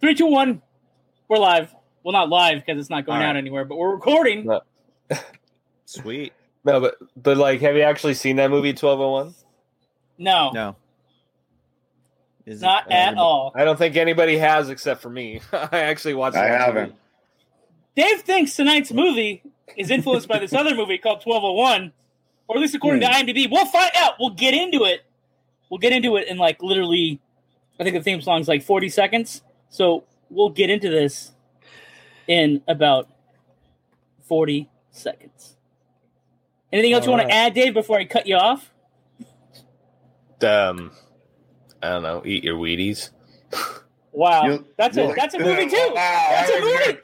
Three, two, one. We're live. Well, not live because it's not going All out anywhere, but we're recording. No. Sweet. No, but but like, have you actually seen that movie Twelve Oh One? No, No. Is it- not at uh, all. I don't think anybody has except for me. I actually watched. It. I haven't. movie. Dave thinks tonight's movie is influenced by this other movie called 1201, or at least according Hmm. to IMDb. We'll find out. We'll get into it. We'll get into it in like literally, I think the theme song's like 40 seconds. So we'll get into this in about 40 seconds. Anything else you want to add, Dave, before I cut you off? Um, I don't know. Eat your Wheaties. Wow, You- that's a you- that's a movie too. Wow, That's a that was movie. good.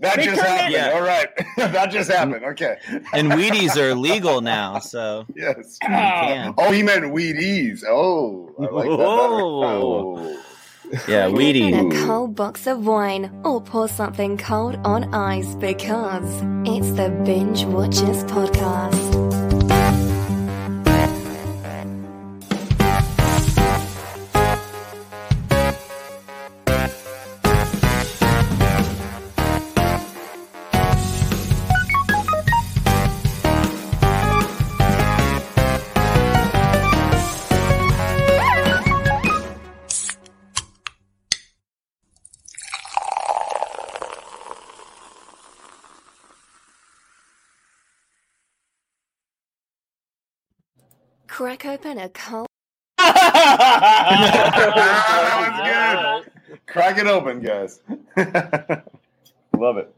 That They just happened. it- All right. that just happened. Okay. And Wheaties are legal now, so Yes. Oh. Oh, he meant Wheaties. Oh, I like that. Oh. Yeah, Open Wheaties. a cold box of wine or pour something cold on ice because it's the Binge Watchers Podcast. Crack open a cold. that was good. Crack it open, guys. Love it.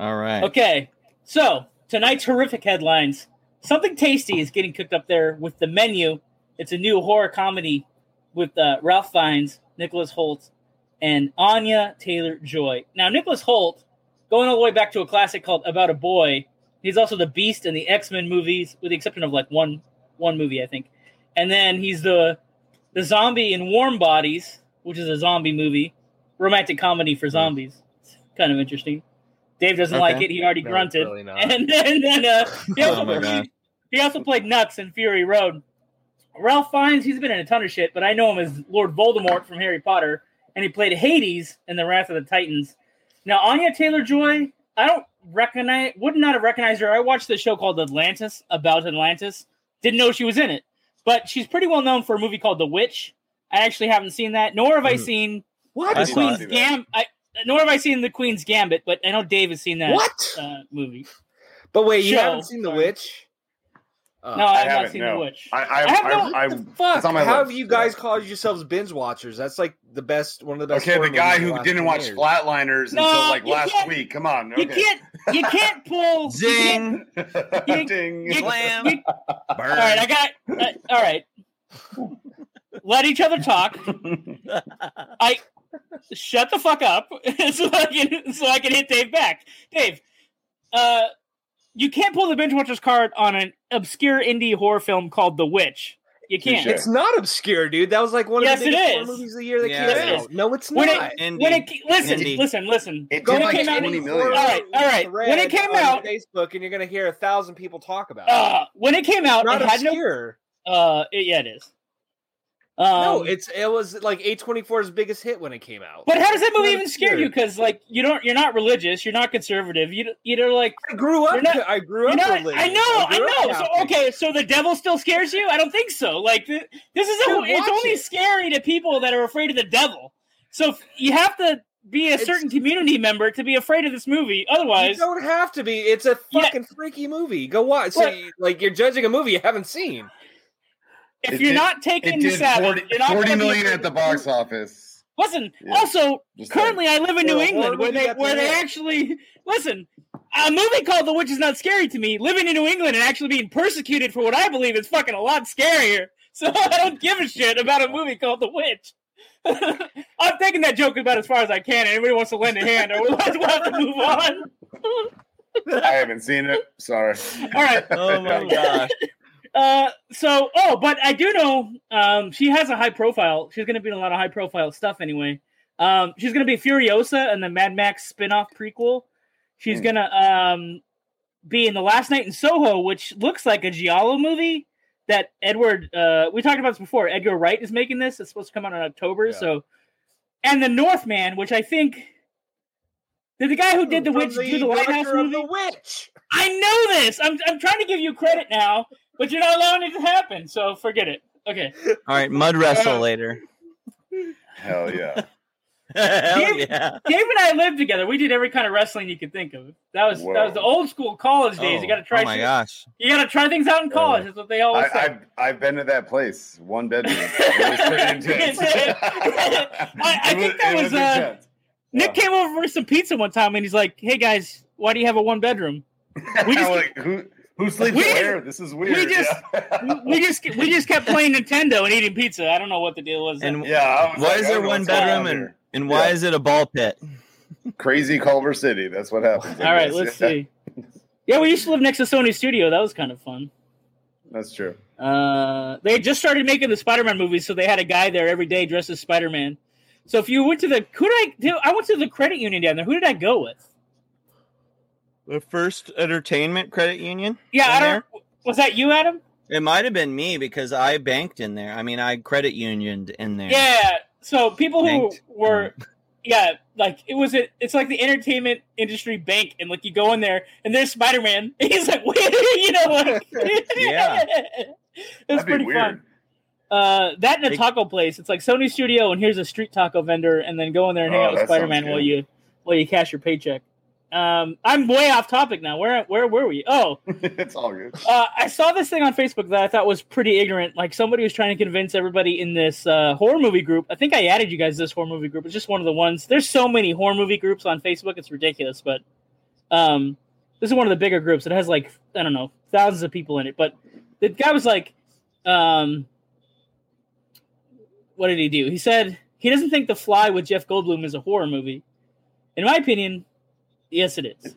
All right. Okay, so tonight's horrific headlines. Something tasty is getting cooked up there with the menu. It's a new horror comedy with uh, Ralph Fiennes, Nicholas Hoult, and Anya Taylor Joy. Now, Nicholas Hoult, going all the way back to a classic called About a Boy, he's also the Beast in the X Men movies, with the exception of like one one movie, I think. And then he's the the zombie in Warm Bodies, which is a zombie movie, romantic comedy for zombies. It's kind of interesting. Dave doesn't Okay. like it. He already No, grunted. really and then, then uh, he, also Oh played, he also played Nux in Fury Road. Ralph Fiennes, he's been in a ton of shit, but I know him as Lord Voldemort from Harry Potter, and he played Hades in The Wrath of the Titans. Now, Anya Taylor Joy, I don't recognize, would not have recognized her. I watched the show called Atlantis about Atlantis. Didn't know she was in it, but she's pretty well known for a movie called The Witch. I actually haven't seen that, nor have I Mhm. seen What? The saw Queen's it. Gam. I, nor have I seen the Queen's Gambit, but I know Dave has seen that What? uh, movie. But wait, you Show. haven't seen The Sorry. Witch? Oh, no, I, I have not haven't, seen no. The Witch. I, I, I have no- I, I, What the fuck? it's on my How list. have you guys called yourselves binge watchers? That's like the best, one of the best. Okay, the guy who last didn't watch years. Flatliners No, until like last week. Come on. You can't. You can't pull. you can't- Zing. you- Ding. you- Slam. you- Burn. all right, I got. Uh, all right. Let each other talk. I shut the fuck up so I can so I can hit Dave back. Dave, uh, you can't pull the binge watchers card on an obscure indie horror film called The Witch. You can't. Touche. It's not obscure, dude. That was like one Yes, of the it biggest horror movies of the year that Yes, came it out. No, it's When not. it, Indie. when it listen, Indie. listen, listen. It When did it like came out, 20 all million. right, all right. When it came on out, Facebook, and you're gonna hear a thousand people talk about it. uh, when it came out, not it had no. obscure. Uh, it- yeah, it is. Um, no, it's it was like A24's biggest hit when it came out. But how does that movie even scare you? Because like you don't, you're not religious, you're not conservative. You you're like I grew up. Not- I grew up. not. religious. I know, I up know. So okay, so the devil still scares you? I don't think so. Like this is a, it's only it. scary to people that are afraid of the devil. So you have to be a It's- certain community member to be afraid of this movie. Otherwise, You don't have to be. It's a Yeah. fucking freaky movie. Go watch. So you, like you're judging a movie you haven't seen. If It you're did- not taking It the did Sabbath, 40, you're not 40 gonna be million afraid at the box office. Listen, Yeah. also Just currently I live in New England where they where they hit. actually listen. A movie called The Witch is not scary to me. Living in New England and actually being persecuted for what I believe is fucking a lot scarier. So I don't give a shit about a movie called The Witch. I'm taking that joke about as far as I can. Anybody wants to lend a hand, or we'll have to have to move on. I haven't seen it. Sorry. All right. Oh my gosh. Uh, so oh, but I do know um she has a high profile. She's gonna be in a lot of high profile stuff anyway. Um, she's gonna be Furiosa in the Mad Max spin-off prequel. She's Hmm. gonna um be in the Last Night in Soho, which looks like a Giallo movie that Edward uh we talked about this before. Edgar Wright is making this. It's supposed to come out in October, Yeah. so and the Northman, which I think did the guy who did the From witch do the Lighthouse movie? The Witch. I know this. I'm I'm trying to give you credit now, but you're not allowing it to happen. So forget it. Okay. All right, mud wrestle later. Hell yeah. Hell Dave- yeah. Dave and I lived together. We did every kind of wrestling you could think of. That was that was the old school college days. you got to try. Oh my shit- gosh. You got to try things out in college. That's what they always I, say. I've I've been to that place, one bedroom. It was pretty intense. I- I think that it was, uh, intense. Nick came over for some pizza one time, and he's like, "Hey guys, why do you have a one bedroom?" we just- like, who who sleeps we- where? This is weird. just- yeah. We just we just kept playing Nintendo and eating pizza. I don't know what the deal was. And yeah. Was why like, is there one bedroom and here. and why Yeah. is it a ball pit? crazy Culver City? That's what happens. All right, let's Yeah, see. Yeah, we used to live next to Sony Studio. That was kind of fun. That's true. Uh, they had just started making the Spider-Man movies, so they had a guy there every day dressed as Spider-Man. So if you went to the who did I do? I went to the credit union down there. Who did I go with? The first entertainment credit union? Yeah, I don't. Was that you, Adam? It might have been me because I banked in there. I mean, I credit unioned in there. Yeah. So people who Banked. were, yeah, like it was a, it's like the entertainment industry bank, and like you go in there and there's Spider Man, he's like, wait, you know, like, Yeah. it's That'd be pretty weird. fun. Uh, that in a It- taco place. It's like Sony Studio, and here's a street taco vendor, and then go in there and hang Oh, out with that sounds Spider Man good. while you while you cash your paycheck. Um, I'm way off topic now. Where where were we? Oh, it's all good. uh, I saw this thing on Facebook that I thought was pretty ignorant. Like somebody was trying to convince everybody in this uh, horror movie group. I think I added you guys to this horror movie group. It's just one of the ones. There's so many horror movie groups on Facebook. It's ridiculous. But um, this is one of the bigger groups. It has like I don't know thousands of people in it. But the guy was like, um, what did he do? He said he doesn't think The Fly with Jeff Goldblum is a horror movie. In my opinion, yes, it is. It,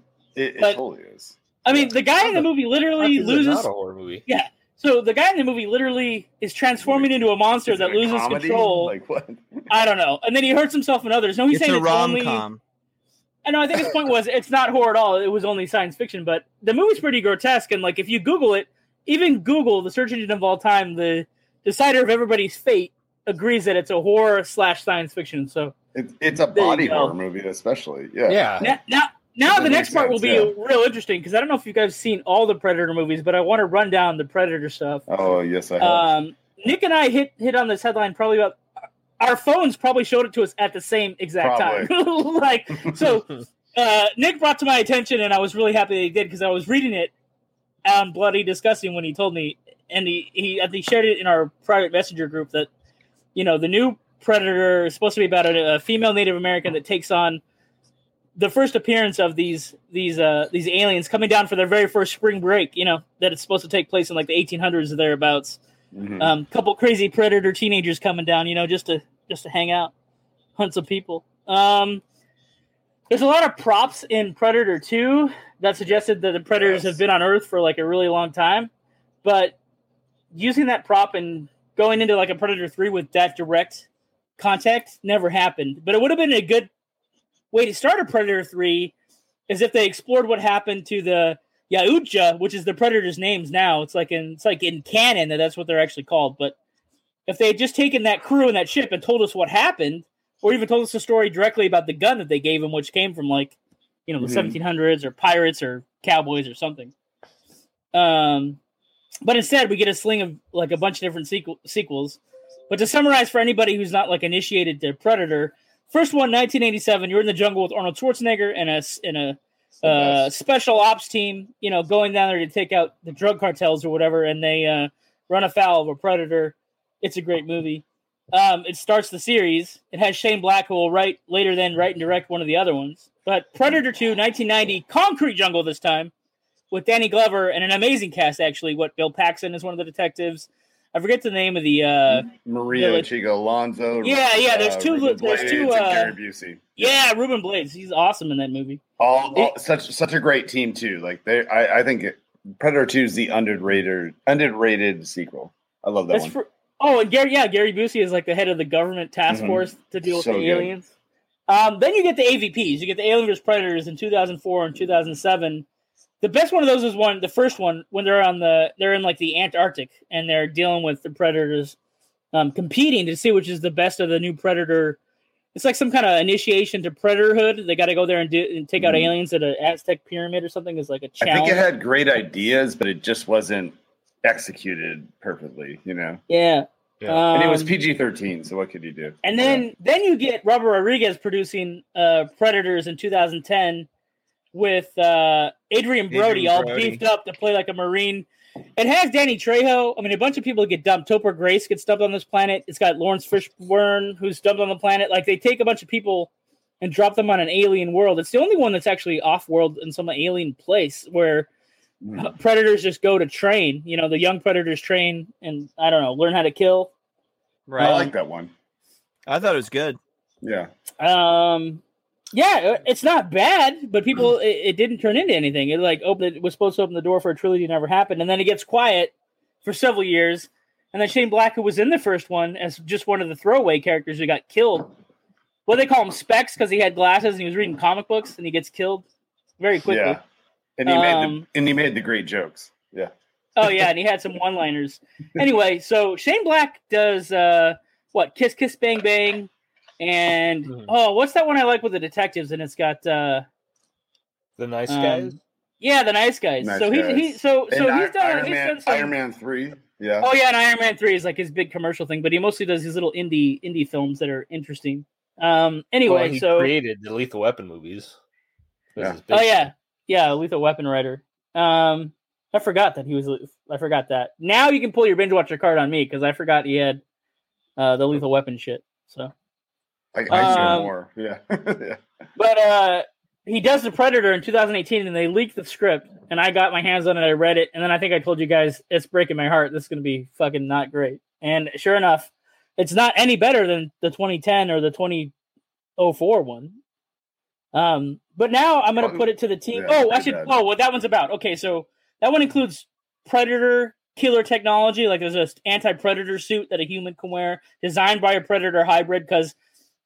it but- totally is. I mean, the guy in the movie literally How is loses. not a horror movie. Yeah. So the guy in the movie literally is transforming into a monster Is that a loses comedy? control. Like what? I don't know. And then he hurts himself and others. No, he's it's saying a it's rom only. com. I know. I think his point was it's not horror at all. It was only science fiction. But the movie's pretty grotesque. And like if you Google it, even Google, the search engine of all time, the decider of everybody's fate, agrees that it's a horror slash science fiction. So It, it's a body horror movie, especially. Yeah. Yeah. now, now, now the next part will be real interesting because I don't know if you guys have seen all the Predator movies, but I want to run down the Predator stuff. Oh yes, I have. Um, Nick and I hit hit on this headline probably about our phones probably showed it to us at the same exact time. like so, uh, Nick brought to my attention, and I was really happy that he did because I was reading it on Bloody Disgusting when he told me, and he he I think shared it in our private messenger group that you know the new Predator is supposed to be about a, a female Native American that takes on the first appearance of these these uh these aliens coming down for their very first spring break. You know that it's supposed to take place in like the 1800s or thereabouts Mhm. um, couple crazy predator teenagers coming down, you know, just to just to hang out, hunt some people. Um, there's a lot of props in Predator 2 that suggested that the predators Yes. have been on Earth for like a really long time, but using that prop and going into like a Predator 3 with that direct contact never happened. But it would have been a good way to start a Predator 3 is if they explored what happened to the Yautja, which is the predator's names now. It's like in it's like in canon that that's what they're actually called. But if they had just taken that crew and that ship and told us what happened, or even told us a story directly about the gun that they gave him, which came from like you know the Mhm. 1700s or pirates or cowboys or something. Um, but instead we get a sling of like a bunch of different sequel- sequels. But to summarize for anybody who's not like initiated to Predator, first one 1987, you're in the jungle with Arnold Schwarzenegger and a in a uh, special ops team, you know, going down there to take out the drug cartels or whatever, and they uh, run afoul of a predator. It's a great movie. Um, it starts the series. It has Shane Black, who will write later, then write and direct one of the other ones. But Predator 2, 1990, Concrete Jungle this time, with Danny Glover and an amazing cast, actually. What Bill Paxton is one of the detectives. I forget the name of the. Uh, Maria like- Chico Alonso. Yeah, yeah, there's two- Ruben there's two, uh, Gary Busey. yeah, Ruben Blades. He's awesome in that movie. All, all such such a great team too. Like they, I, I think it, Predator Two is the underrated underrated sequel. I love that one. for oh, and Gary, yeah, Gary Busey is like the head of the government task Mhm. force to deal with the good. aliens. Um, then you get the AVPs. You get the Alien vs Predators in 2004 and 2007. The best one of those is one, the first one when they're on the they're in like the Antarctic and they're dealing with the predators, um, competing to see which is the best of the new predator it's like some kind of initiation to predatorhood. They got to go there and do and take out Mhm. aliens at an Aztec pyramid or something. Is like a challenge. I think it had great ideas, but it just wasn't executed perfectly, you know. yeah. Yeah. And it was Um, PG thirteen, so what could you do? And then then you get Robert Rodriguez producing uh, Predators in 2010 with uh, Adrien Brody Adrien all Brody. beefed up to play like a Marine. It has Danny Trejo. I mean, a bunch of people get dumped. Topher Grace gets dumped on this planet. It's got Laurence Fishburne who's dumped on the planet. Like they take a bunch of people and drop them on an alien world. It's the only one that's actually off world in some alien place where Mhm. predators just go to train. You know, the young predators train and I don't know, learn how to kill. Right. I like that one. I thought it was good. Yeah. Um, yeah, it's not bad, but people it, it didn't turn into anything. It like opened it was supposed to open the door for a trilogy, never happened, and then it gets quiet for several years. And then Shane Black, who was in the first one as just one of the throwaway characters who got killed. What they call him Specs because he had glasses and he was reading comic books and he gets killed very quickly. Yeah. And he made Um, the and he made the great jokes. Yeah. Oh yeah, and he had some one-liners. Anyway, so Shane Black does uh what? Kiss Kiss Bang Bang, and Mhm. oh, what's that one I like with the detectives? And it's got uh The nice um, guys. yeah, the nice guys. Nice so he Guys. he so so And he's done Iron he's Man done some, Iron Man three. Yeah. Oh yeah, and Iron Man three is like his big commercial thing, but he mostly does these little indie indie films that are interesting. Um. Anyway, Well, he so created the Lethal Weapon movies. Yeah. oh yeah, yeah, Lethal Weapon writer. Um, I forgot that he was. I forgot that. Now you can pull your binge watcher card on me because I forgot he had uh, the Lethal Weapon shit. So, I, I should um, more. Yeah. yeah. but uh, he does the Predator in 2018, and they leaked the script, and I got my hands on it. I read it, and then I think I told you guys it's breaking my heart. This is going to be fucking not great. And sure enough, it's not any better than the 2010 or the 2004 one. Um, but now I'm going to put it to the team. yeah, oh, I should. bad. Oh, what that one's about? Okay, so that one includes Predator killer technology. Like there's a anti-predator suit that a human can wear, designed by a predator hybrid. Because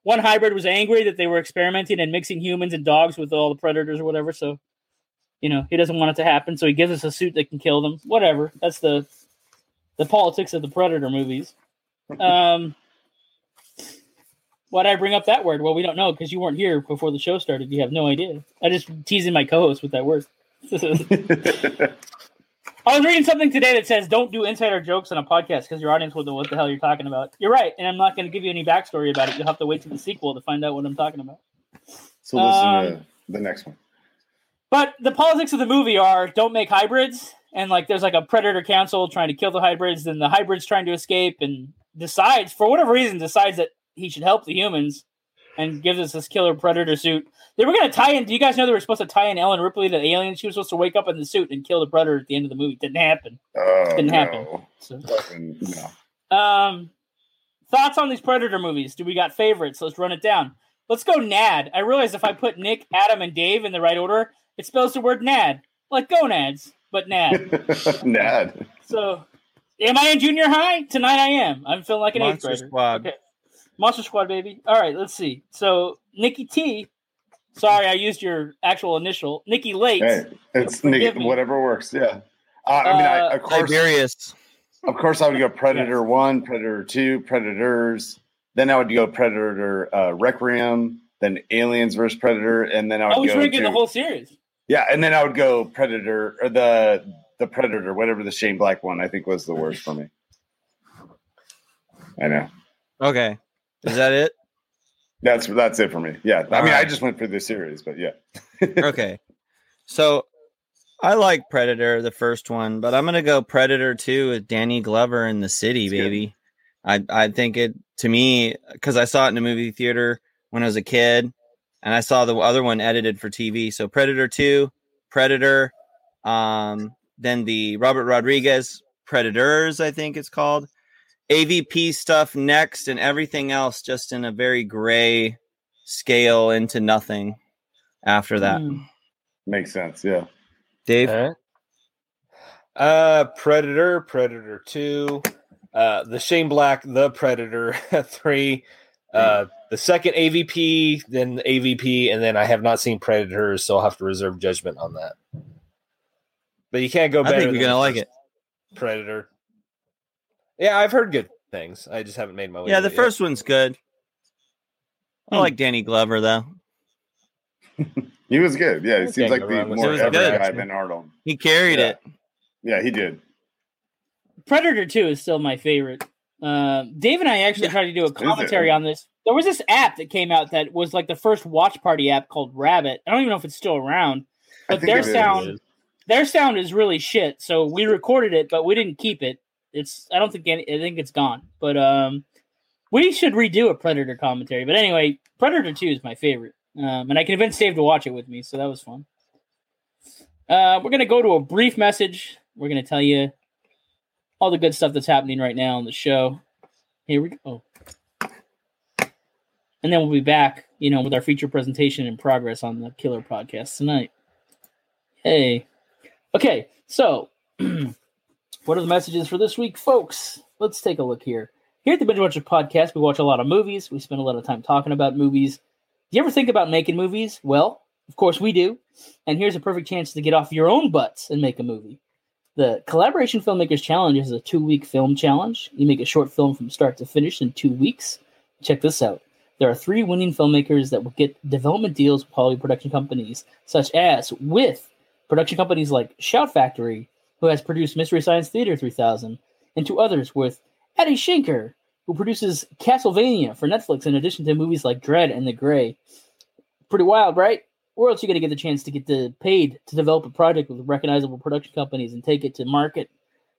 one hybrid was angry that they were experimenting and mixing humans and dogs with all the predators or whatever. So, you know, he doesn't want it to happen. So he gives us a suit that can kill them. Whatever. That's the the politics of the predator movies. Um. Why did I bring up that word? Well, we don't know because you weren't here before the show started. You have no idea. I just teasing my co-host with that word. I was reading something today that says don't do insider jokes on a podcast because your audience will know what the hell you're talking about. You're right, and I'm not going to give you any backstory about it. You'll have to wait to the sequel to find out what I'm talking about. so listen Um, to the next one. But the politics of the movie are don't make hybrids, and like there's like a predator council trying to kill the hybrids, and the hybrids trying to escape, and decides for whatever reason decides that he should help the humans, and gives us this killer predator suit. They were going to tie in. Do you guys know they were supposed to tie in Ellen Ripley to the alien? She was supposed to wake up in the suit and kill the predator at the end of the movie. Didn't happen. Oh, didn't no. happen. So. No. Um, thoughts on these Predator movies? Do we got favorites? Let's run it down. Let's go NAD. I realize if I put Nick, Adam, and Dave in the right order, it spells the word NAD, like gonads, but NAD. Nad. so, am I in junior high? Tonight I am. I'm feeling like an Monster eighth grader. Squad. Okay. Monster Squad, baby. All right, let's see. So, Nikki T. Sorry, I used your actual initial. Nikki Late. Hey, it's Forgive me. whatever works. Yeah. Uh, I mean, I, Uh, of course, Tiberius. of course, I would go Predator One, Predator Two, Predators. Then I would go Predator uh, Requiem. Then Aliens versus Predator, and then I would I was go to the whole series. yeah, and then I would go Predator or the the Predator, whatever the Shane Black one I think was the worst for me. I know Okay. Is that it? That's that's it for me. Yeah, I All mean, I just went for the series, but yeah, okay. So I like Predator, the first one, but I'm gonna go Predator 2 with Danny Glover in the city, good. baby. I I think it to me because I saw it in a movie theater when I was a kid, and I saw the other one edited for TV. So Predator 2, Predator, um, then the Robert Rodriguez Predators, I think it's called. AVP stuff next, and everything else just in a very gray scale into nothing after that. Mm. makes sense. Yeah, Dave, Alright. Uh, Predator, Predator Two, uh, the Shane Black, the Predator Three, uh, the second AVP, then the AVP, and then I have not seen Predators, so I'll have to reserve judgment on that. But you can't go I think you're gonna like it. Predator. Yeah, I've heard good things. I just haven't made my way. Yeah, the it yet. first one's good. I like Danny Glover though. He was good. Yeah, he Can't seems like the wrong more it. It was ever good. guy than Arnold. He carried Yeah. it. Yeah, he did. Predator 2 is still my favorite. Uh, Dave and I actually Yeah. tried to do a commentary on this. There was this app that came out that was like the first watch party app called Rabbit. I don't even know if it's still around, but their it is. sound their sound is really shit. So we recorded it, but we didn't keep it. It's I don't think any, I think it's gone. But um, we should redo a Predator commentary. But anyway, Predator Two is my favorite, um, and I convinced Dave to watch it with me, so that was fun. Uh, we're gonna go to a brief message. We're gonna tell you all the good stuff that's happening right now on the show. Here we go. And then we'll be back, you know, with our feature presentation in progress on the Killer Podcast tonight. Hey. Okay, so what are the messages for this week, folks? Let's take a look here. Here at the Binge Watcher Podcast, we watch a lot of movies. We spend a lot of time talking about movies. Do you ever think about making movies? Well, of course we do. And here's a perfect chance to get off your own butts and make a movie. The Collaboration Filmmakers Challenge is a two week film challenge. You make a short film from start to finish in two weeks. Check this out. There are three winning filmmakers that will get development deals with Hollywood production companies, such as with production companies like Shout Factory, who has produced Mystery Science Theater 3000, and to others with Adi Shankar, who produces Castlevania for Netflix in addition to movies like Dredd and The Grey. Pretty wild, right? Where else are you going to get the chance to get the paid to develop a project with recognizable production companies and take it to market?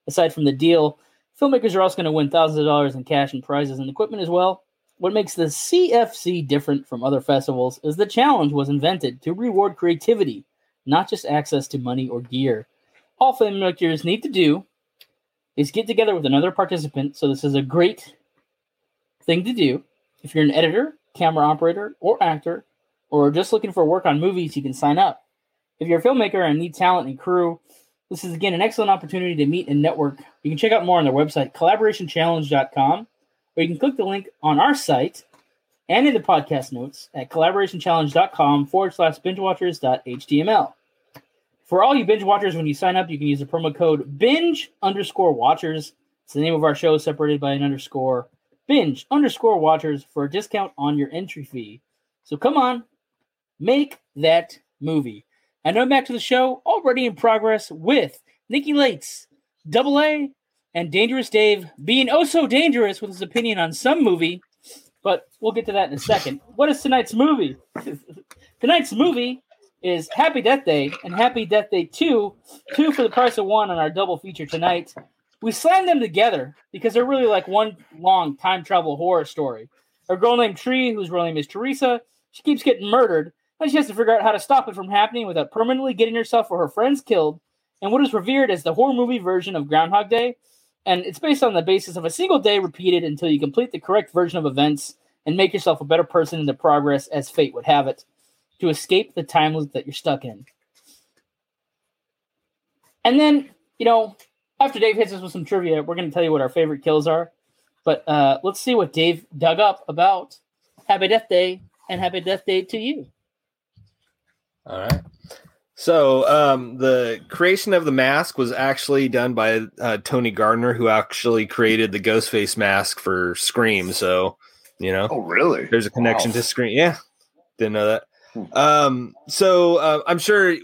Aside from the deal, filmmakers are also going to win thousands of dollars in cash and prizes and equipment as well. What makes the CFC different from other festivals is the challenge was invented to reward creativity, not just access to money or gear. All filmmakers need to do is get together with another participant. So this is a great thing to do. If you're an editor, camera operator, or actor, or just looking for work on movies, you can sign up. If you're a filmmaker and need talent and crew, this is again an excellent opportunity to meet and network. You can check out more on their website, collaborationchallenge.com, or you can click the link on our site and in the podcast notes at collaborationchallenge.com forward slash bingewatchers.html. For all you binge watchers, when you sign up, you can use the promo code binge underscore watchers. It's the name of our show separated by an underscore. Binge underscore watchers for a discount on your entry fee. So come on, make that movie. And now back to the show, already in progress with Nikki Lates, Double A, and Dangerous Dave being oh so dangerous with his opinion on some movie. But we'll get to that in a second. What is tonight's movie? tonight's movie is Happy Death Day and Happy Death Day 2, two for the price of one on our double feature tonight. We slammed them together because they're really like one long time travel horror story. A girl named Tree, whose real name is Teresa, she keeps getting murdered, and she has to figure out how to stop it from happening without permanently getting herself or her friends killed. And what is revered as the horror movie version of Groundhog Day, and it's based on the basis of a single day repeated until you complete the correct version of events and make yourself a better person in the progress as fate would have it to escape the time loop that you're stuck in. And then, you know, after Dave hits us with some trivia, we're going to tell you what our favorite kills are. But uh, let's see what Dave dug up about Happy Death Day and Happy Death Day to you. All right. So um, the creation of the mask was actually done by uh, Tony Gardner, who actually created the Ghostface mask for Scream. So, you know, Oh, really? there's a connection Wow. to Scream. Yeah, didn't know that. Um, so uh, I'm sure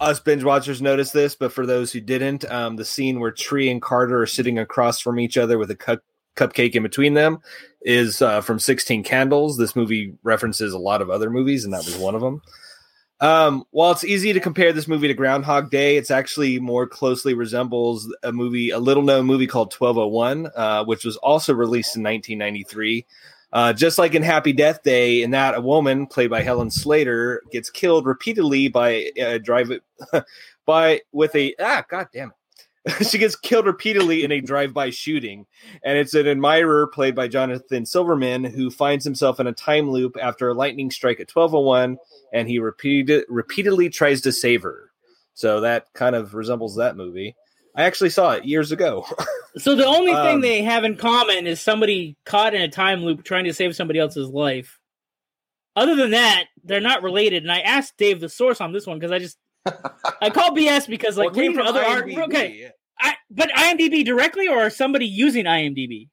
us binge watchers noticed this, but for those who didn't, um, the scene where Tree and Carter are sitting across from each other with a cup cupcake in between them is uh, from 16 Candles. This movie references a lot of other movies, and that was one of them. Um, while it's easy to compare this movie to Groundhog Day, it's actually more closely resembles a movie, a little known movie called 1201, uh, which was also released in 1993. Uh, just like in Happy Death Day, in that a woman played by Helen Slater gets killed repeatedly by uh, drive by with a ah god damn it. she gets killed repeatedly in a drive-by shooting, and it's an admirer played by Jonathan Silverman who finds himself in a time loop after a lightning strike at 1201 and he repeated repeatedly tries to save her. So that kind of resembles that movie. I actually saw it years ago. So the only thing Um, they have in common is somebody caught in a time loop trying to save somebody else's life. Other than that, they're not related. And I asked Dave the source on this one because I just I call BS because like Well, came from other art. Okay, I, but IMDb directly or somebody using IMDb?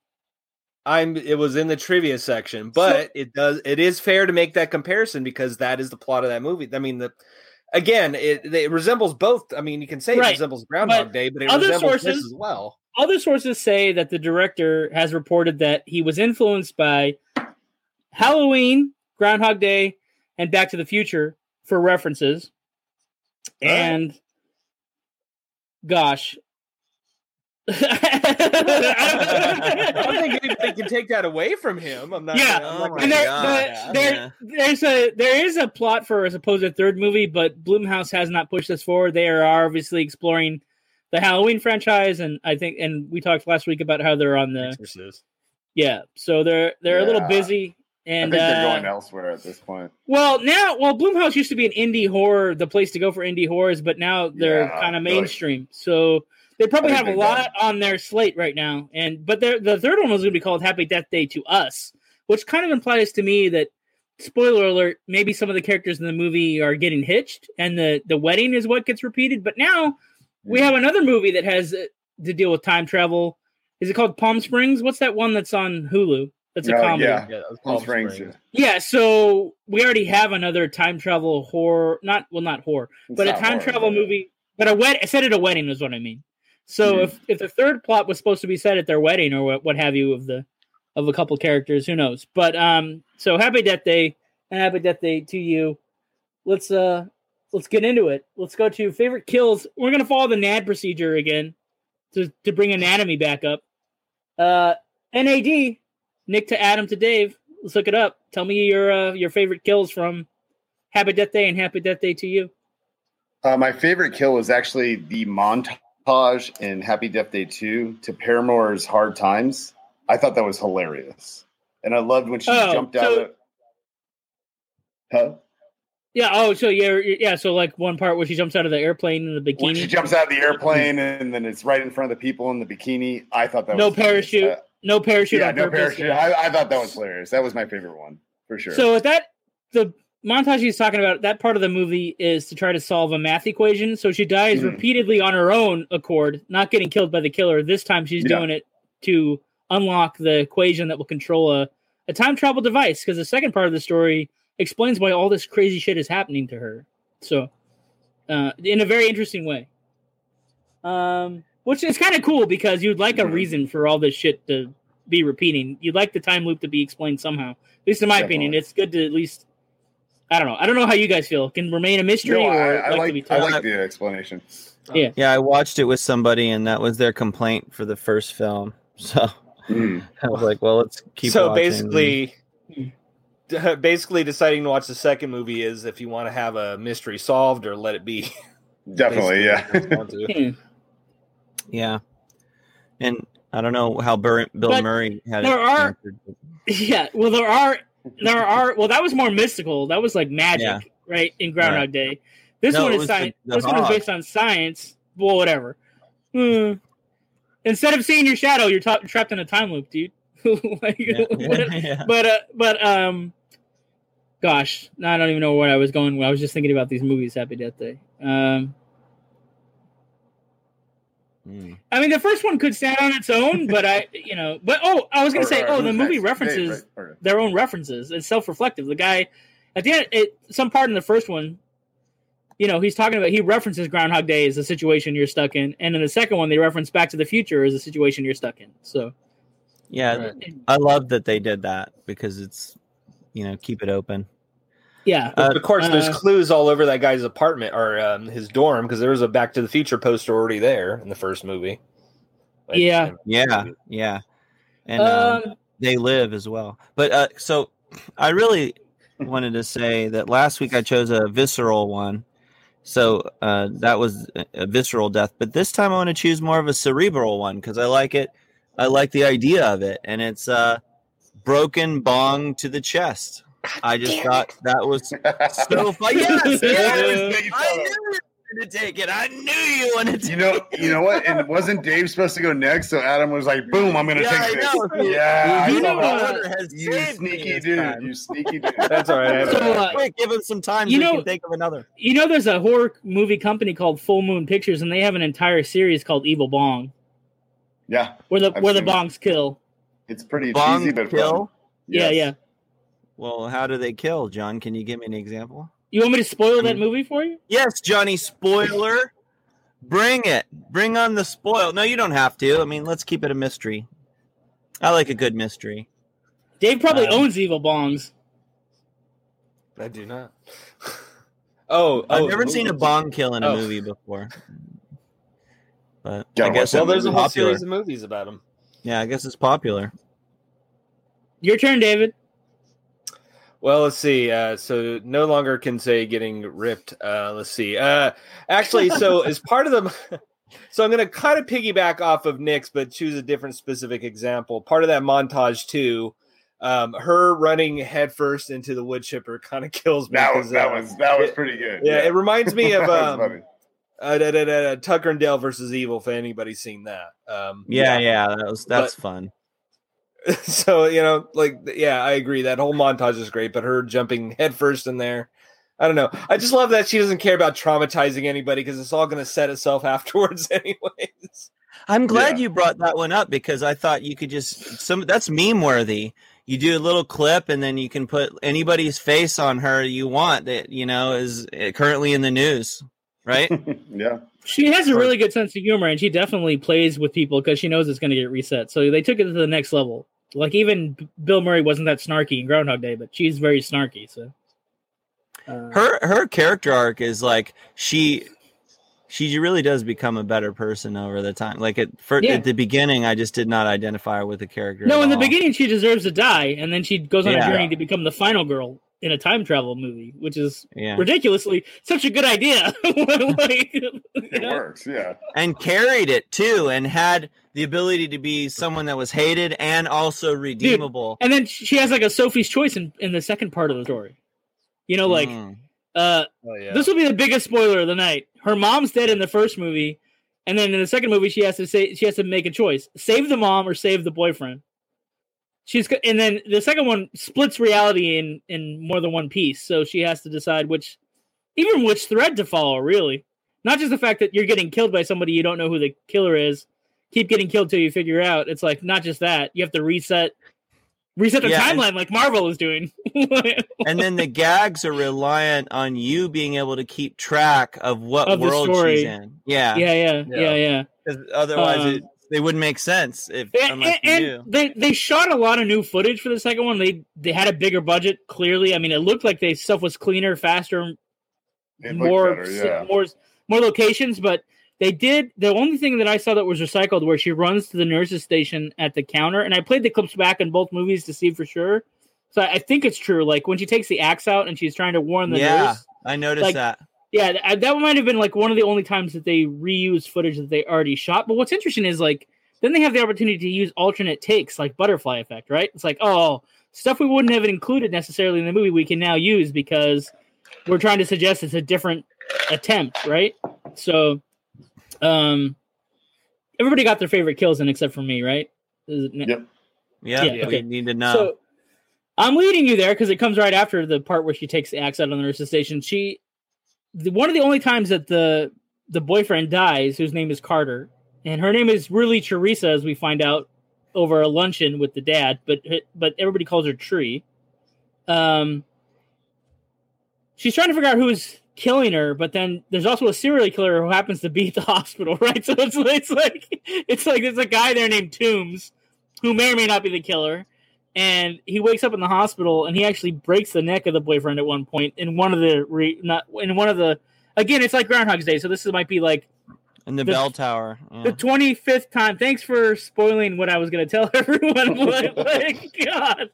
I'm it was in the trivia section, but it does it is fair to make that comparison because that is the plot of that movie. I mean the again it, it resembles both. I mean you can say Right, it resembles Groundhog but Day, but it other resembles this sources- as well. Other sources say that the director has reported that he was influenced by Halloween, Groundhog Day, and Back to the Future for references. All right. And gosh. I don't think anybody can take that away from him. I'm not. Yeah. I'm not Oh gonna- and there, God. the- there, Yeah. there's a there is a plot for a supposed third movie, but Blumhouse has not pushed this forward. They are obviously exploring the Halloween franchise, and I think, and we talked last week about how they're on the Exorcist. yeah, so they're they're a little Yeah. busy. I And think they're uh, going elsewhere at this point. well, now, well, Blumhouse used to be an indie horror, the place to go for indie horrors, but now they're Yeah, kind of really. mainstream. So they probably have a they're lot on their slate right now. And but they're- the third one was going to be called Happy Death Day to Us, which kind of implies to me that spoiler alert, maybe some of the characters in the movie are getting hitched, and the the wedding is what gets repeated. But now we have another movie that has uh, to deal with time travel. Is it called Palm Springs? What's that one that's on Hulu? That's a Oh, comedy. yeah. Yeah, that's Palm Palm Springs. Springs. Yeah, so we already have another time travel horror, not well, not horror, It's but a time horror, travel but- movie. But a wed, I said at a wedding is what I mean. So if if the third plot was supposed to be set at their wedding or what, what have you of the of a couple characters, who knows? But um, so happy death day and happy death day to you. Let's uh let's get into it. Let's go to favorite kills. We're gonna follow the NAD procedure again to to bring anatomy back up. Uh, NAD Nick to Adam to Dave. Let's look it up. Tell me your uh, your favorite kills from Happy Death Day and Happy Death Day to you. Uh, my favorite kill was actually the montage in Happy Death Day 2 to Paramore's Hard Times. I thought that was hilarious. And I loved when she Oh, jumped out so- of Huh? Yeah. Oh, so yeah, yeah. So like one part where she jumps out of the airplane in the When she jumps out of the airplane and then it's right in front of the people in the bikini. I thought that No was parachute. No parachute yeah, no purpose. parachute. I, I thought that was hilarious. That was my favorite one for sure. So with that, the montage he's talking about, that part of the movie is to try to solve a math equation. So she dies Mhm. repeatedly on her own accord, not getting killed by the killer. This time she's Yeah. doing it to unlock the equation that will control a, a time travel device. Because the second part of the story explains why all this crazy shit is happening to her. So, uh, in a very interesting way. Um, which is kind of cool because you'd like a Mhm. reason for all this shit to be repeating. You'd like the time loop to be explained somehow. At least in my opinion, it's good to at least. I don't know. I don't know how you guys feel. It can remain a mystery no, or I, I like, like to be I like the explanation. Yeah, yeah. I watched it with somebody, and that was their complaint for the first film. So Mm. I was like, "Well, let's keep." so watching. basically, basically deciding to watch the second movie is if you want to have a mystery solved or let it be. Definitely, yeah. what it comes down to. Hmm. yeah, and I don't know how Bur- Bill But Murray had there it are- answered. Yeah. Well, there are there are well that was more mystical. That was like magic, Yeah. right? In Groundhog Right. Day. This No, one is was the- science. the This one is based on science. Well, whatever. Hmm. Instead of seeing your shadow, you're trapped in a time loop, dude. Like, Yeah. what- Yeah. but uh, but um, gosh, I don't even know where I was going. I was just thinking about these movies. Happy Death Day. Um, Mm. I mean, the first one could stand on its own, but I, you know, but oh, I was gonna Or- say, or oh, the movie next? references Dave, right? Their own references. It's self-reflective. The guy at the end, it, some part in the first one, you know, he's talking about he references Groundhog Day as a situation you're stuck in, and in the second one, they reference Back to the Future as a situation you're stuck in. So Yeah, Right. I love that they did that because it's you know keep it open. Yeah, Uh, of course, there's uh, clues all over that guy's apartment or um, his dorm because there was a Back to the Future poster already there in the first movie. Like, Yeah. Yeah, yeah, and um, um, they live as well. But uh, so I really wanted to say that last week I chose a visceral one. So uh, that was a- a visceral death, but this time I want to choose more of a cerebral one because I like it. I like the idea of it, and it's uh, broken bong to the chest. I just thought that was so funny. Yes, yes, I knew you wanted to take it. I knew you wanted to. You know, you know what? And wasn't Dave supposed to go next? So Adam was like, "Boom, I'm gonna Yeah, I take this." know. Yeah, I You saw know, that. uh, has you sneaky dude. time. You sneaky dude. That's all right. So, uh, Quick, give him some time. you so know- can think of another. you know, there's a horror movie company called Full Moon Pictures, and they have an entire series called Evil Bong, Yeah, where the I've where the seen it. bongs kill. It's pretty Bong cheesy, but kill. fun. Yeah, Yes. yeah. Well, how do they kill, John? Can you give me an example? You want me to spoil I that movie for you? Yes, Johnny. Spoiler. Bring it. Bring on the spoil. No, you don't have to. I mean, let's keep it a mystery. I like a good mystery. Dave probably Um, owns evil bongs. I do not. oh, I've oh, never seen a movie. bong kill in a Oh. movie before. But Gotta I guess watch Well, there's a whole popular. series of movies about him. Yeah, I guess it's popular. Your turn, David. Well, let's see. Uh, so no longer can say getting ripped. Uh, let's see. Uh, actually, so as part of the, so I'm going to kind of piggyback off of Nick's, but choose a different specific example. Part of that montage too, um, her running headfirst into the wood chipper kind of kills me. That was 'cause, that uh, was that was it- pretty good. yeah, it reminds me of um, uh, da, da, da, da, Tucker and Dale versus Evil. If anybody's seen that, um, Yeah, yeah, that was that's But- fun. so you know like yeah i agree that whole montage is great but her jumping headfirst in there i don't know i just love that she doesn't care about traumatizing anybody because it's all going to set itself afterwards anyways I'm glad Yeah. you brought that one up because I thought you could just some that's meme worthy. You do a little clip and then you can put anybody's face on her you want that you know is uh, currently in the news, right? yeah. She has a really good sense of humor, and she definitely plays with people because she knows it's going to get reset. So they took it to the next level. Like even Bill Murray wasn't that snarky in Groundhog Day, but she's very snarky. So uh, her her character arc is like she she really does become a better person over the time. Like at for, Yeah. at the beginning, I just did not identify with the character. no, in the beginning she deserves to die, and then she goes on Yeah. a journey to become the final girl in a time travel movie, which is yeah, ridiculously such a good idea. like, It know? works. Yeah. and carried it too, and had the ability to be someone that was hated and also redeemable. And then she has like a Sophie's choice in, in the second part of the story. You know, like Mm. uh oh yeah this will be the biggest spoiler of the night. Her mom's dead in the first movie, and then in the second movie she has to say she has to make a choice: save the mom or save the boyfriend. She's and then the second one splits reality in in more than one piece, so she has to decide which, even which thread to follow. Really, not just the fact that you're getting killed by somebody you don't know who the killer is. Keep getting killed till you figure out. It's like not just that you have to reset. Reset the Yeah, and- timeline like Marvel is doing. and then the gags are reliant on you being able to keep track of what Of world she's in. Yeah, yeah, yeah, Yeah. yeah, yeah. 'Cause otherwise Um, it, they wouldn't make sense if And, unless you and they they shot a lot of new footage for the second one. They they had a bigger budget. Clearly, I mean, it looked like they stuff was cleaner, faster, It more better, yeah. more more locations. But they did the only thing that I saw that was recycled where she runs to the nurse's station at the counter, and I played the clips back in both movies to see for sure. So I think it's true. Like when she takes the axe out and she's trying to warn the Yeah, nurse. I noticed like, that. Yeah, that might have been like one of the only times that they reused footage that they already shot. But what's interesting is like then they have the opportunity to use alternate takes, like butterfly effect, right? It's like, oh, stuff we wouldn't have included necessarily in the movie, we can now use because we're trying to suggest it's a different attempt, right? So, um, everybody got their favorite kills in except for me, right? Is it- Yep. Yeah, yeah, we okay. need to know. so I'm leading you there because it comes right after the part where she takes the axe out on the nurse's station. She, the, one of the only times that the the boyfriend dies, whose name is Carter, and her name is really Teresa, as we find out over a luncheon with the dad, but but everybody calls her Tree. Um, she's trying to figure out who's killing her, but then there's also a serial killer who happens to be at the hospital, right? So it's it's like it's like there's a guy there named Tombs who may or may not be the killer. And he wakes up in the hospital, and he actually breaks the neck of the boyfriend at one point in one of the re, not in one of the again. It's like Groundhog's Day, so this might be like in the, the- bell tower. yeah. the twenty fifth time. Thanks for spoiling what I was going to tell everyone. but, like, God,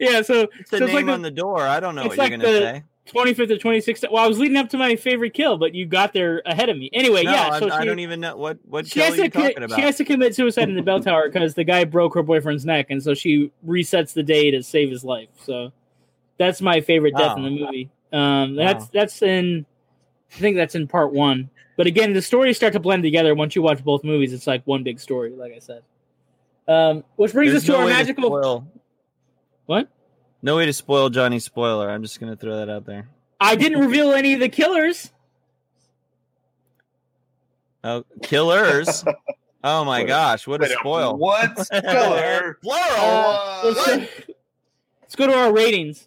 yeah. So It's the so name it's like the- on the door. I don't know what like you're gonna say. Twenty fifth or twenty sixth. Well, I was leading up to my favorite kill, but you got there ahead of me. Anyway, no, yeah. So I she- don't even know what what she kill has to talking about. she has to commit suicide in the bell tower because the guy broke her boyfriend's neck, and so she resets the day to save his life. So that's my favorite death in the movie. Um, that's Wow. that's in, I think that's in part one. But again, the stories start to blend together once you watch both movies. It's like one big story, like I said. Um, which brings There's us to no our magical. spoil. What? No way to spoil Johnny's spoiler. I'm just gonna throw that out there. I didn't reveal any of the killers. Oh, killers. Oh my Wait, gosh, what a Wait, spoil! What? Killer. Uh, let's, What? let's go to our ratings.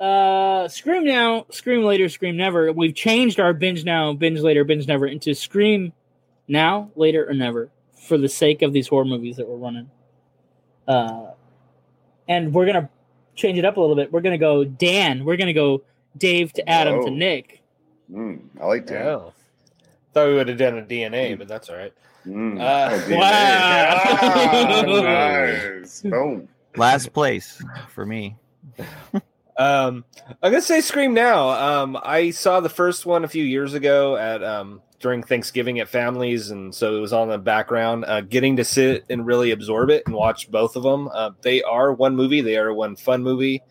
Uh, Scream now, Scream later, Scream never. We've changed our binge now, binge later, binge never into Scream now, later, or never for the sake of these horror movies that we're running. Uh, and we're gonna change it up a little bit. We're gonna go Dan. We're gonna go Dave to Adam to Nick. Mm, I like that. Oh. Thought we would have done a DNA, but that's all right. Mm. Uh, Oh, wow. Ah, nice. Boom. Last place for me. Um, I'm gonna say Scream now. Um, I saw the first one a few years ago at um during Thanksgiving at families, and so it was on the background. Uh, getting to sit and really absorb it and watch both of them. Uh, they are one movie. They are one fun movie.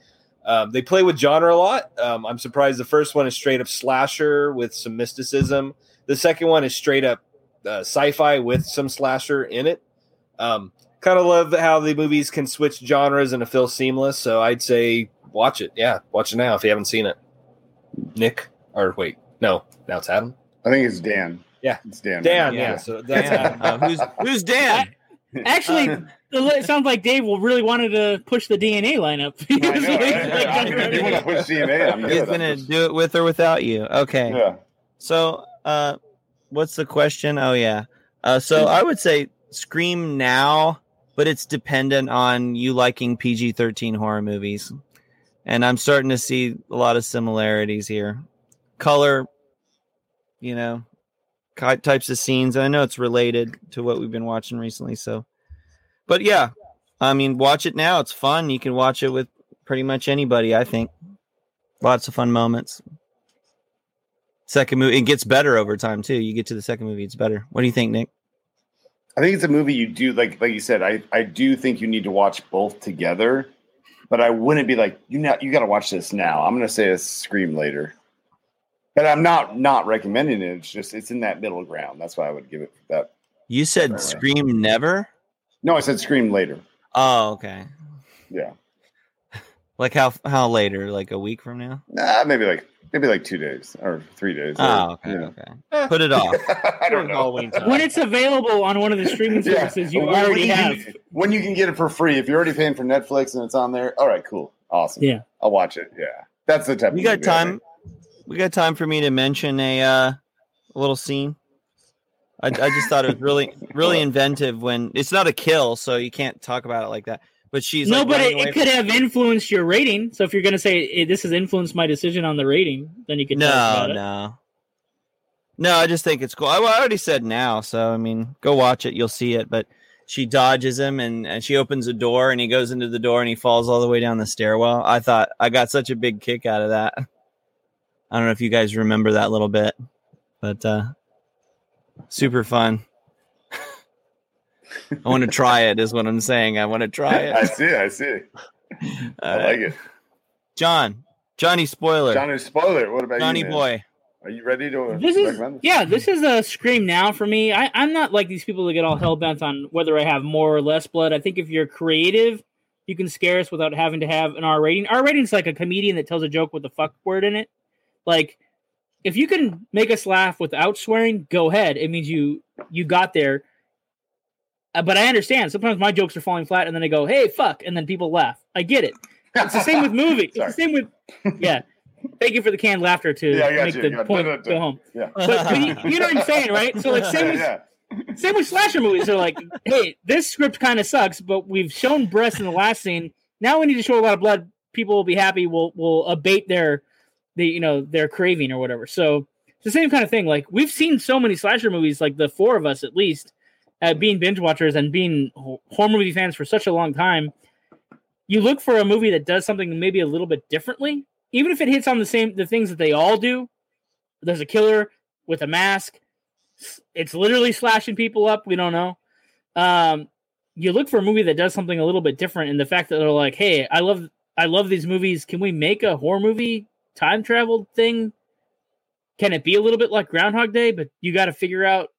Um, they play with genre a lot. Um, I'm surprised the first one is straight up slasher with some mysticism. The second one is straight up uh, sci-fi with some slasher in it. Um, kind of love how the movies can switch genres and it feels seamless. So I'd say watch it. Yeah, watch it now if you haven't seen it. Nick, or wait, no, now it's Adam. I think it's Dan. Yeah. It's Dan. Dan, Yeah. yeah. So Dan, uh, who's who's Dan? Actually, it sounds like Dave will really wanted to push the DNA lineup. I know, right? I mean, if you want to push DNA, I'm He's good. gonna just- do it with or without you. Okay. Yeah. So, uh, what's the question? Oh yeah. Uh, so I would say Scream now, but it's dependent on you liking PG-13 horror movies, and I'm starting to see a lot of similarities here. Color, you know, types of scenes. I know it's related to what we've been watching recently. So, but yeah, I mean, watch it now. It's fun. You can watch it with pretty much anybody. I think lots of fun moments. Second movie, it gets better over time too. You get to the second movie, it's better. What do you think, Nick? I think it's a movie you do like like you said. I I do think you need to watch both together, but I wouldn't be like you know you got to watch this now. I'm going to say a Scream later, but I'm not not recommending it. It's just it's in that middle ground. That's why I would give it that. You said Right. Scream never. No, I said Scream later. Oh, okay. Yeah, Like how how later? Like a week from now? nah, maybe like maybe like two days or three days. Oh, okay, Yeah. okay. Put it off. I don't know. When it's available on one of the streaming Yeah. services you When- already you have. can- when you can get it for free. If you're already paying for Netflix and it's on there, all right, cool, awesome. Yeah. I'll watch it. Yeah, that's the type. We of got movie I time. We got time for me to mention a uh, little scene. I, I just thought it was really really inventive when it's not a kill, so you can't talk about it like that. But she's no, like, but it, it could have influenced your rating. So if you're going to say "Eh, this has influenced my decision on the rating, then you can talk No, it. no, no. I just think it's cool. I, I already said now, so I mean, go watch it. You'll see it. But she dodges him, and, and she opens a door, and he goes into the door, and he falls all the way down the stairwell. I thought I got such a big kick out of that. I don't know if you guys remember that little bit, but uh super fun. I want to try it. Is what I'm saying. I want to try it. I see. I see. I All like it. John, Johnny, spoiler, Johnny, spoiler. What about Johnny you, man? boy. Are you ready to? This is this? yeah, this is a scream now for me. I, I'm not like these people that get all hell bent on whether I have more or less blood. I think if you're creative, you can scare us without having to have an R rating. R rating is like a comedian that tells a joke with the fuck word in it. Like if you can make us laugh without swearing, go ahead. It means you you got there. Uh, but I understand. Sometimes my jokes are falling flat, and then I go, "Hey, fuck," and then people laugh. I get it. It's the same with movies. It's the same with yeah. Thank you for the canned laughter to Yeah, make you. the Yeah, point da, da, da. go home. Yeah. But, but you, you know what I'm saying, right? So like same with yeah. same with slasher movies. They're like, hey, this script kind of sucks, but we've shown breasts in the last scene. Now we need to show a lot of blood. People will be happy. We'll we'll abate their the you know their craving or whatever. So it's the same kind of thing. Like we've seen so many slasher movies, like the four of us at least, uh, being binge watchers and being horror movie fans for such a long time. You look for a movie that does something maybe a little bit differently, even if it hits on the same the things that they all do. There's a killer with a mask. It's literally slashing people up. We don't know. Um, you look for a movie that does something a little bit different, and the fact that they're like, "Hey, I love, I love these movies. Can we make a horror movie time travel thing? Can it be a little bit like Groundhog Day, but you got to figure out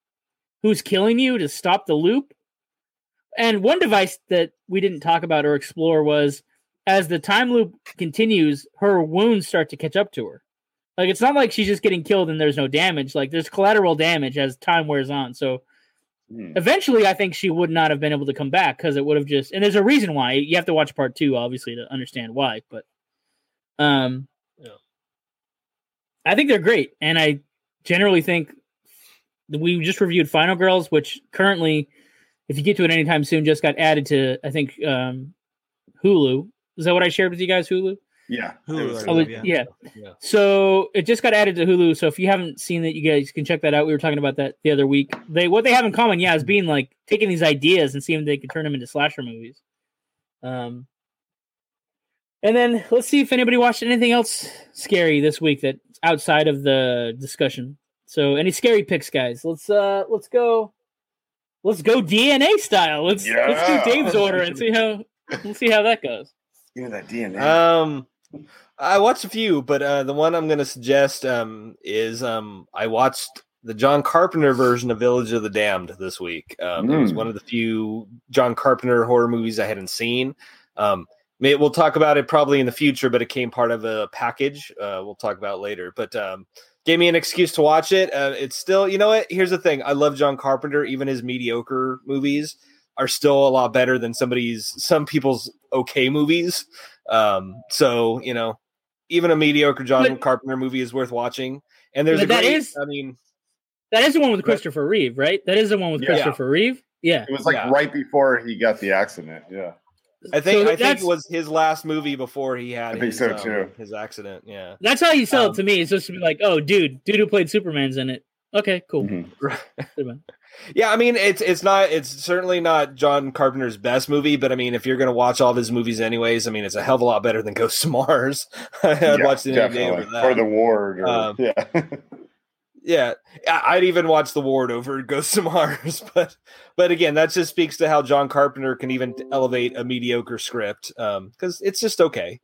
who's killing you to stop the loop?" And one device that we didn't talk about or explore was as the time loop continues, her wounds start to catch up to her. Like it's not like she's just getting killed and there's no damage. Like there's collateral damage as time wears on. So Hmm. eventually I think she would not have been able to come back because it would have just and there's a reason why. You have to watch part two, obviously, to understand why. But um. I think they're great. And I generally think we just reviewed Final Girls, which currently, if you get to it anytime soon, just got added to I think um Hulu. Is that what I shared with you guys, Hulu? Yeah. Hulu, was- Oh, yeah. yeah. Yeah. So it just got added to Hulu. So if you haven't seen it, you guys can check that out. We were talking about that the other week. They what they have in common, yeah, is being like taking these ideas and seeing if they can turn them into slasher movies. Um, and then let's see if anybody watched anything else scary this week that's outside of the discussion. So any scary picks, guys? Let's uh let's go. Let's go DNA style. Let's yeah. let's do Dave's order and see how let's see how that goes. Give me that DNA. Um, I watched a few, but uh, the one I'm going to suggest um, is um, I watched the John Carpenter version of Village of the Damned this week. Um, It was Mm. one of the few John Carpenter horror movies I hadn't seen. Um, may, we'll talk about it probably in the future, but it came part of a package. Uh, we'll talk about later. But um, gave me an excuse to watch it. Uh, it's still, you know what? Here's the thing: I love John Carpenter. Even his mediocre movies are still a lot better than somebody's some people's okay movies. Um, so you know, even a mediocre John But- Carpenter movie is worth watching. And there's But a great, is- I mean, That is the one with Right. Christopher Reeve, right? That is the one with Yeah. Christopher Reeve. Yeah. it was like yeah. right before he got the accident. Yeah. I think So I think it was his last movie before he had I think his, so, um, too. his accident. Yeah. That's how you sell Um, it to me. It's just to be like, oh, dude, dude who played Superman's in it. Okay, cool. Mhm. Yeah, I mean it's it's not it's certainly not John Carpenter's best movie, but I mean if you're gonna watch all of his movies anyways, I mean it's a hell of a lot better than Ghosts of Mars. I'd Yeah, watch it any day over that. Or the ward. Or, Um, yeah. yeah, I'd even watch The Ward over Ghosts of Mars, but but again, that just speaks to how John Carpenter can even elevate a mediocre script um, because it's just okay.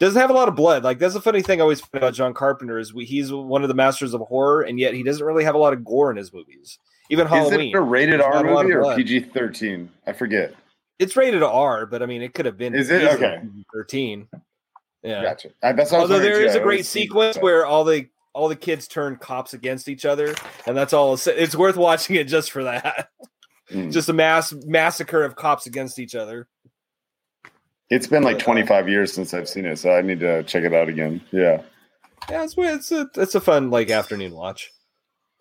Doesn't have a lot of blood. Like that's a funny thing I always find about John Carpenter is we, he's one of the masters of horror, and yet he doesn't really have a lot of gore in his movies. Even Is Halloween, it a rated R not a lot of movie or. PG 13? I forget. it's rated R, but I mean it could have been. Is it? Okay. Thirteen. Yeah. Gotcha. I, that's Although there is there too. is I a great sequence where all the all the kids turn cops against each other, and that's all. It's, worth watching it just for that. Mm. just a mass massacre of cops against each other. It's been like uh, 25 years since I've seen it, so I need to check it out again. Yeah. Yeah, it's it's a it's a fun like afternoon watch.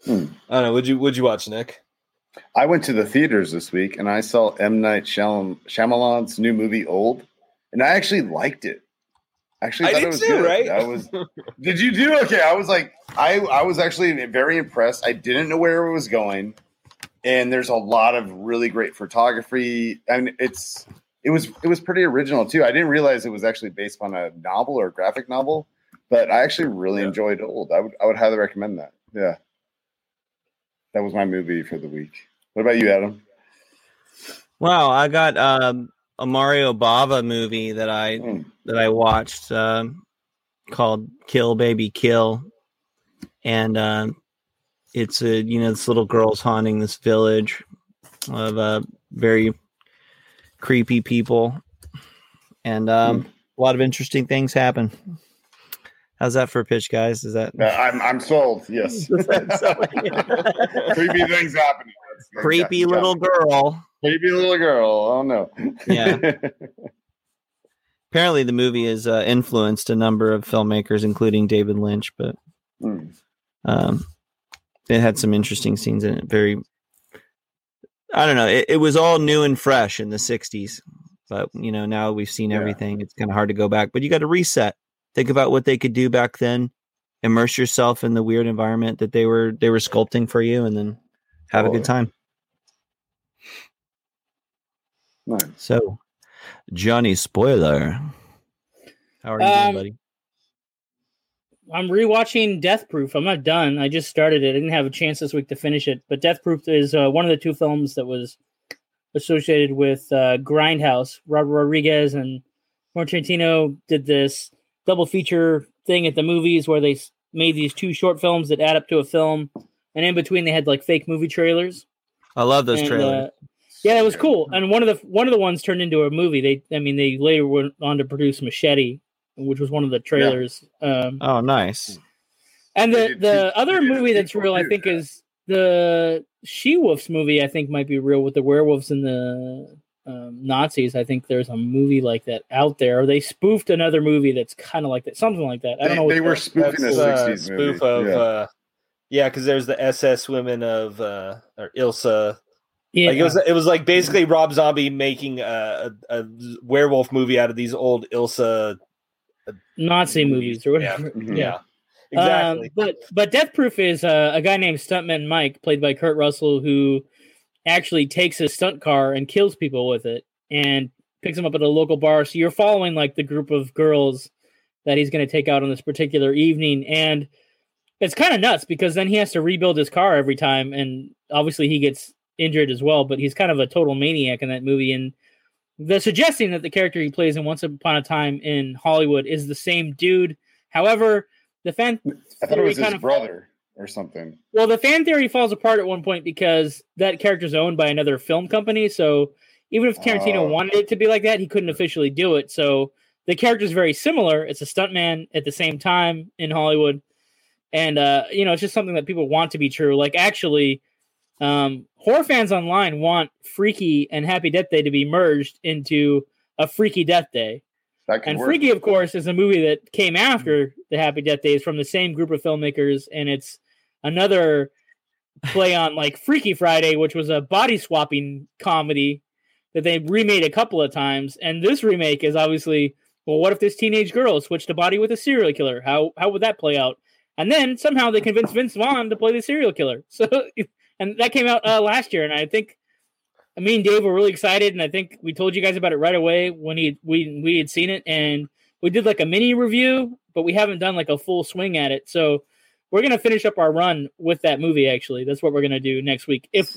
Hmm. I don't know. Would you would you watch Nick? I went to the theaters this week and I saw M. Night Shyam- Shyamalan's new movie, Old, and I actually liked it. Actually, I thought did it was too, good. right? I was. did you do okay? I was like, I I was actually very impressed. I didn't know where it was going, and there's a lot of really great photography, and it's it was it was pretty original too. I didn't realize it was actually based on a novel or a graphic novel, but I actually really Yeah. enjoyed Old. I would I would highly recommend that. Yeah, that was my movie for the week. What about you, Adam? Wow, I got um, a Mario Bava movie that I Hmm. that I watched um, called Kill Baby Kill, and um, it's a you know this little girl's haunting this village of uh, very creepy people, and um, a lot of interesting things happen. How's that for a pitch, guys? Is that Uh, I'm I'm sold. Yes. Creepy things happening. Creepy little girl? Creepy little girl. Oh no. Yeah. Apparently, the movie has uh, influenced a number of filmmakers, including David Lynch, but Hmm. um, it had some interesting scenes in it. Very, I don't know. It, it was all new and fresh in the '60s, but you know now we've seen Yeah. everything. It's kind of hard to go back, but you got to reset. Think about what they could do back then. Immerse yourself in the weird environment that they were they were sculpting for you, and then have a good time. Nice. So, Johnny, spoiler. How are you Um, doing, buddy? I'm rewatching Death Proof. I'm not done. I just started it. I didn't have a chance this week to finish it. But Death Proof is uh, one of the two films that was associated with uh, Grindhouse. Robert Rodriguez and Tarantino did this double feature thing at the movies where they made these two short films that add up to a film, and in between they had like fake movie trailers. I love those And, trailers. uh, yeah, it was cool. And one of the one of the ones turned into a movie. They, I mean, they later went on to produce Machete, which was one of the trailers. Um, oh, nice. and the did the two- other did a movie that's sequel real, I think, yeah. is the She Wolf's movie, I think, might be real with the werewolves and the um, Nazis. I think there's a movie like that out there. Or they spoofed another movie that's kind of like that, something like that. I don't They, know. what they were spoofing a That's, uh, 60s movie. spoof of yeah. uh yeah, because there's the SS women of uh or Ilsa. Yeah, Like it was it was like basically Rob Zombie making a, a, a werewolf movie out of these old Ilsa Nazi movies or whatever. Mhm. yeah. Exactly. Um, but but Death Proof is uh, a guy named Stuntman Mike, played by Kurt Russell, who actually takes his stunt car and kills people with it, and picks them up at a local bar. So you're following like the group of girls that he's going to take out on this particular evening, and it's kind of nuts because then he has to rebuild his car every time, and obviously he gets injured as well. But he's kind of a total maniac in that movie, and the suggesting that the character he plays in Once Upon a Time in Hollywood is the same dude. However, the fan I thought it was his of- brother or something. well, the fan theory falls apart at one point because that character's owned by another film company. So even if Tarantino Oh. wanted it to be like that, he couldn't officially do it. So the character's very similar. It's a stuntman at the same time in Hollywood. And uh, you know, it's just something that people want to be true. Like actually, um, horror fans online want Freaky and Happy Death Day to be merged into a Freaky Death Day. And work. Freaky, of course, is a movie that came after the Happy Death Days from the same group of filmmakers, and it's another play on like Freaky Friday, which was a body swapping comedy that they remade a couple of times. And this remake is obviously, well, what if this teenage girl switched a body with a serial killer? How how would that play out? And then somehow they convinced Vince Vaughn to play the serial killer. So, and that came out uh, last year, and I think. Me and Dave were really excited, and I think we told you guys about it right away when he we we had seen it, and we did like a mini review, but we haven't done like a full swing at it. So we're gonna finish up our run with that movie. Actually, that's what we're gonna do next week. If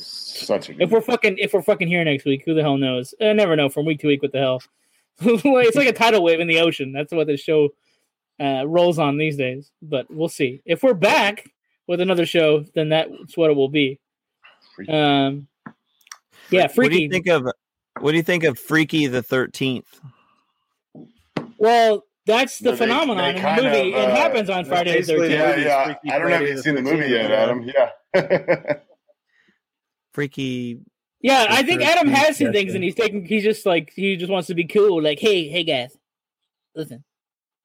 if we're fucking if we're fucking here next week, who the hell knows? I never know from week to week. What the hell? it's like a tidal wave in the ocean. That's what this show uh, rolls on these days. But we'll see. If we're back with another show, then that's what it will be. Um, yeah, What do you think of what do you think of Freaky the Thirteenth? Well, that's the They- phenomenon they in the movie. of, it uh, happens on Friday the thirteenth. yeah, yeah. Freaky I don't know if you've seen the movie yet. Adam. Yeah. Freaky. Yeah, I think Adam has seen Jeff things, did. and he's taking. He's just like he just wants to be cool. Like, hey, hey, guys, listen.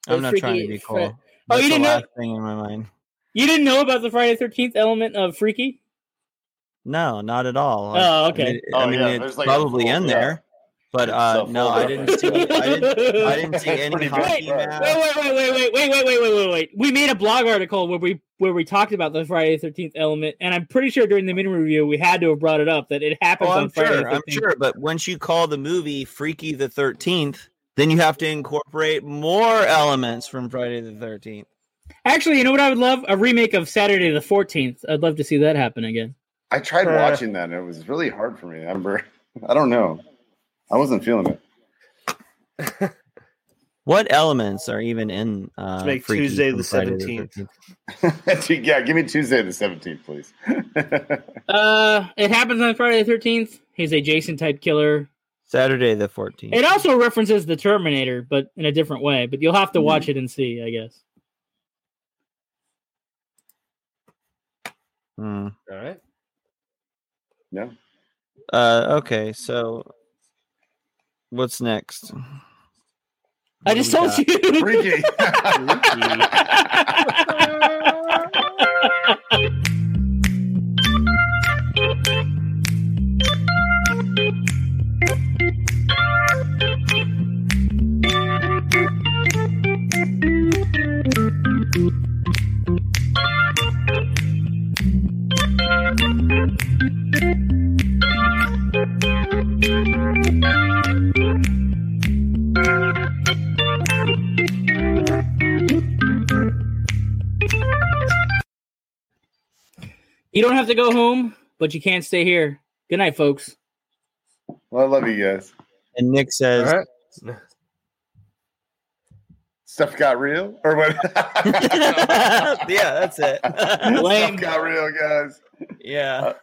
I'm Those not trying to freaky be fr- cool. Oh, That's you didn't know? last thing in my mind. You didn't know about the Friday Thirteenth element of Freaky? No, not at all. Oh, I okay. mean, Oh, I mean yeah, it's there's like probably full- in yeah. there, but uh, a no, full I didn't see. I didn't. I didn't see any hockey. Wait. Wait, wait, wait, wait, wait, wait, wait, wait, wait, wait, wait. We made a blog article where we where we talked about the Friday Thirteenth element, and I'm pretty sure during the mini review we had to have brought it up that it happens Oh, on I'm Friday. sure. the I'm sure. But once you call the movie Freaky the Thirteenth, then you have to incorporate more elements from Friday the Thirteenth. Actually, you know what I would love? A remake of Saturday the Fourteenth. I'd love to see that happen again. I tried Uh, watching that and it was really hard for me. I remember. I don't know. I wasn't feeling it. What elements are even in? Uh, Let's make Freaky Tuesday the 17th. 13th. yeah, give me Tuesday the 17th, please. Uh, it happens on Friday the Thirteenth. He's a Jason type killer. Saturday the Fourteenth. It also references the Terminator, but in a different way. But you'll have to watch it and see, I guess. Hmm. All right. No. Uh, okay, so what's next? I just told got? you. Freaky. You don't have to go home, but you can't stay here. Good night, folks. well, I love you guys. And Nick says, right. Stuff got real? Or what? "Yeah, that's it." Lame. Stuff got real, guys. yeah. Uh,